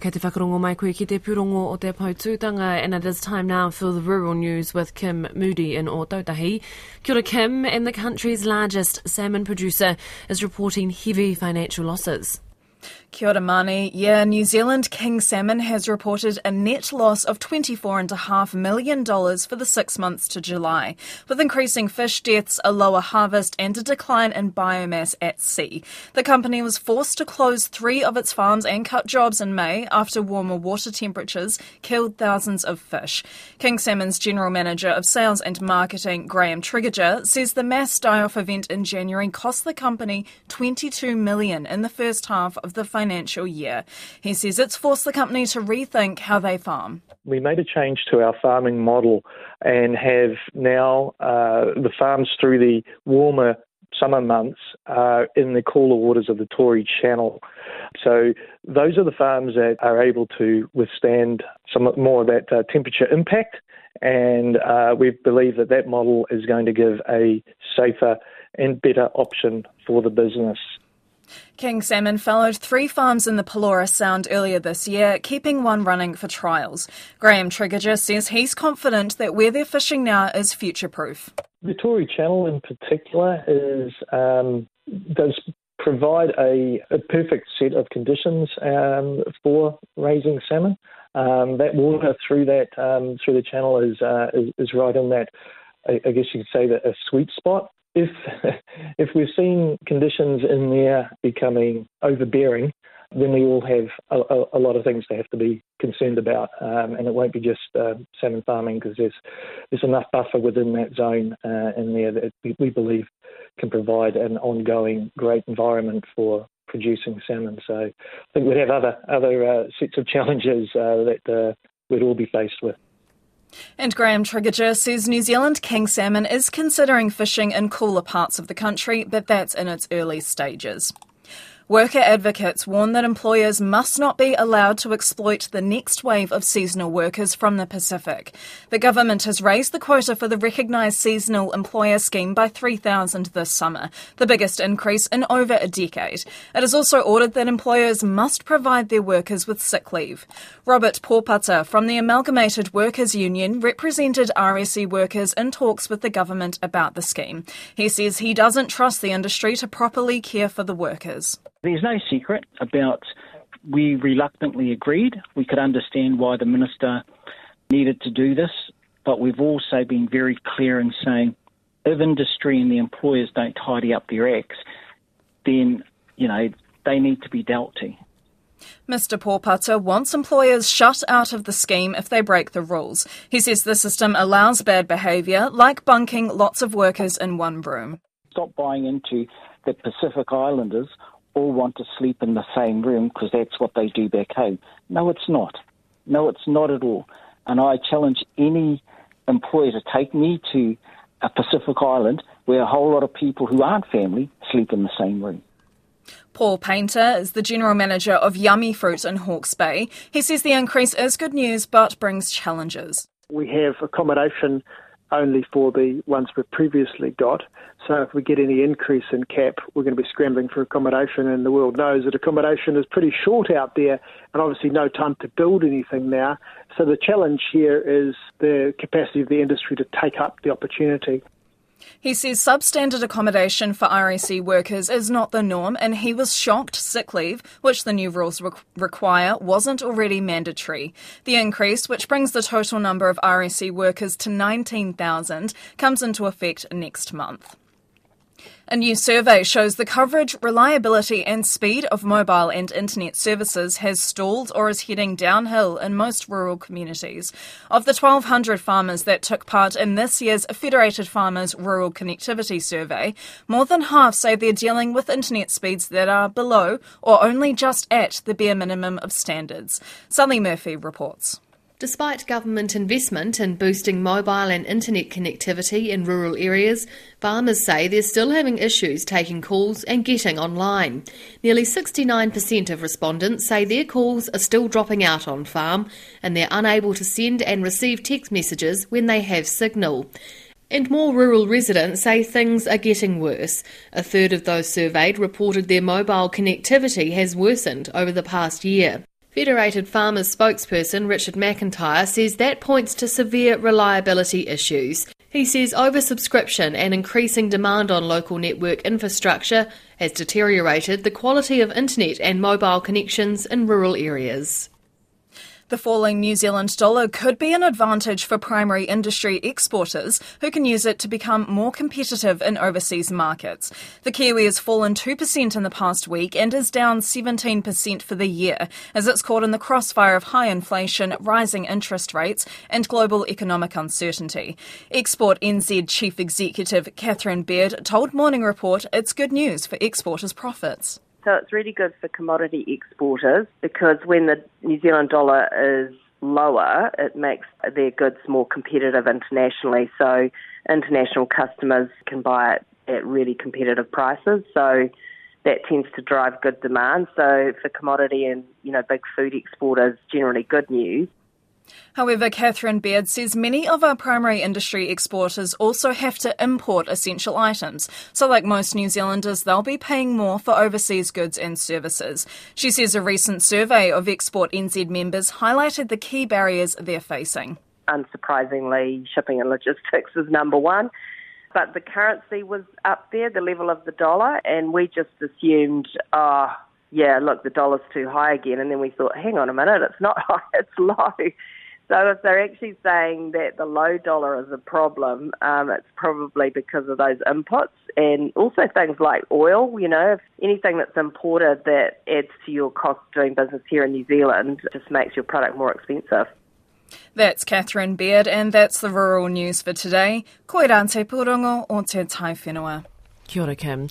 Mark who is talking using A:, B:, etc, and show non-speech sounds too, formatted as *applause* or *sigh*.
A: Kei te whakarongo mai koe ki te purongo o te pautūtanga and it is time now for the rural news with Kim Moodie in Ōtautahi. Kia ora Kim and the country's largest salmon producer is reporting heavy financial losses.
B: Kia ora Mani. Yeah, New Zealand king salmon has reported a net loss of $24.5 million for the six months to July, with increasing fish deaths, a lower harvest, and a decline in biomass at sea. The company was forced to close three of its farms and cut jobs in May after warmer water temperatures killed thousands of fish. King Salmon's general manager of sales and marketing, Graham Tregidga, says the mass die-off event in January cost the company 22 million in the first half of the financial year. He says it's forced the company to rethink how they farm.
C: We made a change to our farming model and have now uh, the farms through the warmer summer months uh, in the cooler waters of the Tory Channel. So those are the farms that are able to withstand some more of that uh, temperature impact, and uh, we believe that that model is going to give a safer and better option for the business.
B: King Salmon followed three farms in the Pelorus Sound earlier this year, keeping one running for trials. Graham Tregidga says he's confident that where they're fishing now is future proof.
C: The Tory Channel in particular is um, does provide a, a, perfect set of conditions um, for raising salmon. Um, that water through that um, through the channel is, uh, is, is right in that I guess you could say that a sweet spot if *laughs* if we've seen conditions in there becoming overbearing, then we all have a, a, a lot of things to have to be concerned about, um, and it won't be just uh, salmon farming because there's there's enough buffer within that zone uh, in there that we, we believe can provide an ongoing great environment for producing salmon. So I think we'd have other other uh, sets of challenges uh, that uh, we'd all be faced with.
B: And Graham Tregidga says New Zealand king salmon is considering fishing in cooler parts of the country, but that's in its early stages. Worker advocates warn that employers must not be allowed to exploit the next wave of seasonal workers from the Pacific. The government has raised the quota for the recognised seasonal employer scheme by 3,000 this summer, the biggest increase in over a decade. It has also ordered that employers must provide their workers with sick leave. Robert Pōpata from the Amalgamated Workers Union represented RSE workers in talks with the government about the scheme. He says he doesn't trust the industry to properly care for the workers.
D: There's no secret about we reluctantly agreed. We could understand why the minister needed to do this, but we've also been very clear in saying if industry and the employers don't tidy up their acts, then, you know, they need to be dealt to.
B: Mr. Pōpata wants employers shut out of the scheme if they break the rules. He says the system allows bad behaviour, like bunking lots of workers in one room.
D: Stop buying into the Pacific Islanders all want to sleep in the same room because that's what they do back home. No, it's not. No, it's not at all. And I challenge any employer to take me to a Pacific island where a whole lot of people who aren't family sleep in the same room.
B: Paul Paynter is the general manager of Yummy Fruit in Hawke's Bay. He says the increase is good news but brings challenges.
E: We have accommodation only for the ones we've previously got. So if we get any increase in cap, we're going to be scrambling for accommodation, and the world knows that accommodation is pretty short out there, and obviously no time to build anything now. So the challenge here is the capacity of the industry to take up the opportunity.
B: He says substandard accommodation for RSE workers is not the norm, and he was shocked sick leave, which the new rules re- require, wasn't already mandatory. The increase, which brings the total number of RSE workers to 19,000, comes into effect next month. A new survey shows the coverage, reliability, and speed of mobile and internet services has stalled or is heading downhill in most rural communities. Of the 1,200 farmers that took part in this year's Federated Farmers Rural Connectivity Survey, more than half say they're dealing with internet speeds that are below or only just at the bare minimum of standards. Sally Murphy reports.
F: Despite government investment in boosting mobile and internet connectivity in rural areas, farmers say they're still having issues taking calls and getting online. Nearly 69% of respondents say their calls are still dropping out on farm and they're unable to send and receive text messages when they have signal. And more rural residents say things are getting worse. A third of those surveyed reported their mobile connectivity has worsened over the past year. Federated Farmers spokesperson Richard McIntyre says that points to severe reliability issues. He says oversubscription and increasing demand on local network infrastructure has deteriorated the quality of internet and mobile connections in rural areas.
B: The falling New Zealand dollar could be an advantage for primary industry exporters who can use it to become more competitive in overseas markets. The Kiwi has fallen 2% in the past week and is down 17% for the year as it's caught in the crossfire of high inflation, rising interest rates, and global economic uncertainty. Export NZ Chief Executive Catherine Beard told Morning Report it's good news for exporters' profits.
G: So it's really good for commodity exporters because when the New Zealand dollar is lower, it makes their goods more competitive internationally. So international customers can buy it at really competitive prices. So that tends to drive good demand. So for commodity and you know big food exporters, generally good news.
B: However, Catherine Beard says many of our primary industry exporters also have to import essential items. So, like most New Zealanders, they'll be paying more for overseas goods and services. She says a recent survey of Export NZ members highlighted the key barriers they're facing.
G: Unsurprisingly, shipping and logistics is number one. But the currency was up there, the level of the dollar, and we just assumed, oh, yeah, look, the dollar's too high again. And then we thought, hang on a minute, it's not *laughs* high, it's low. So if they're actually saying that the low dollar is a problem, um, it's probably because of those inputs and also things like oil. You know, if anything that's imported that adds to your cost of doing business here in New Zealand just makes your product more expensive.
B: That's Catherine Beard, and that's the rural news for today. Koirante Purongo o te tai whenua.
A: Kia ora, Kim.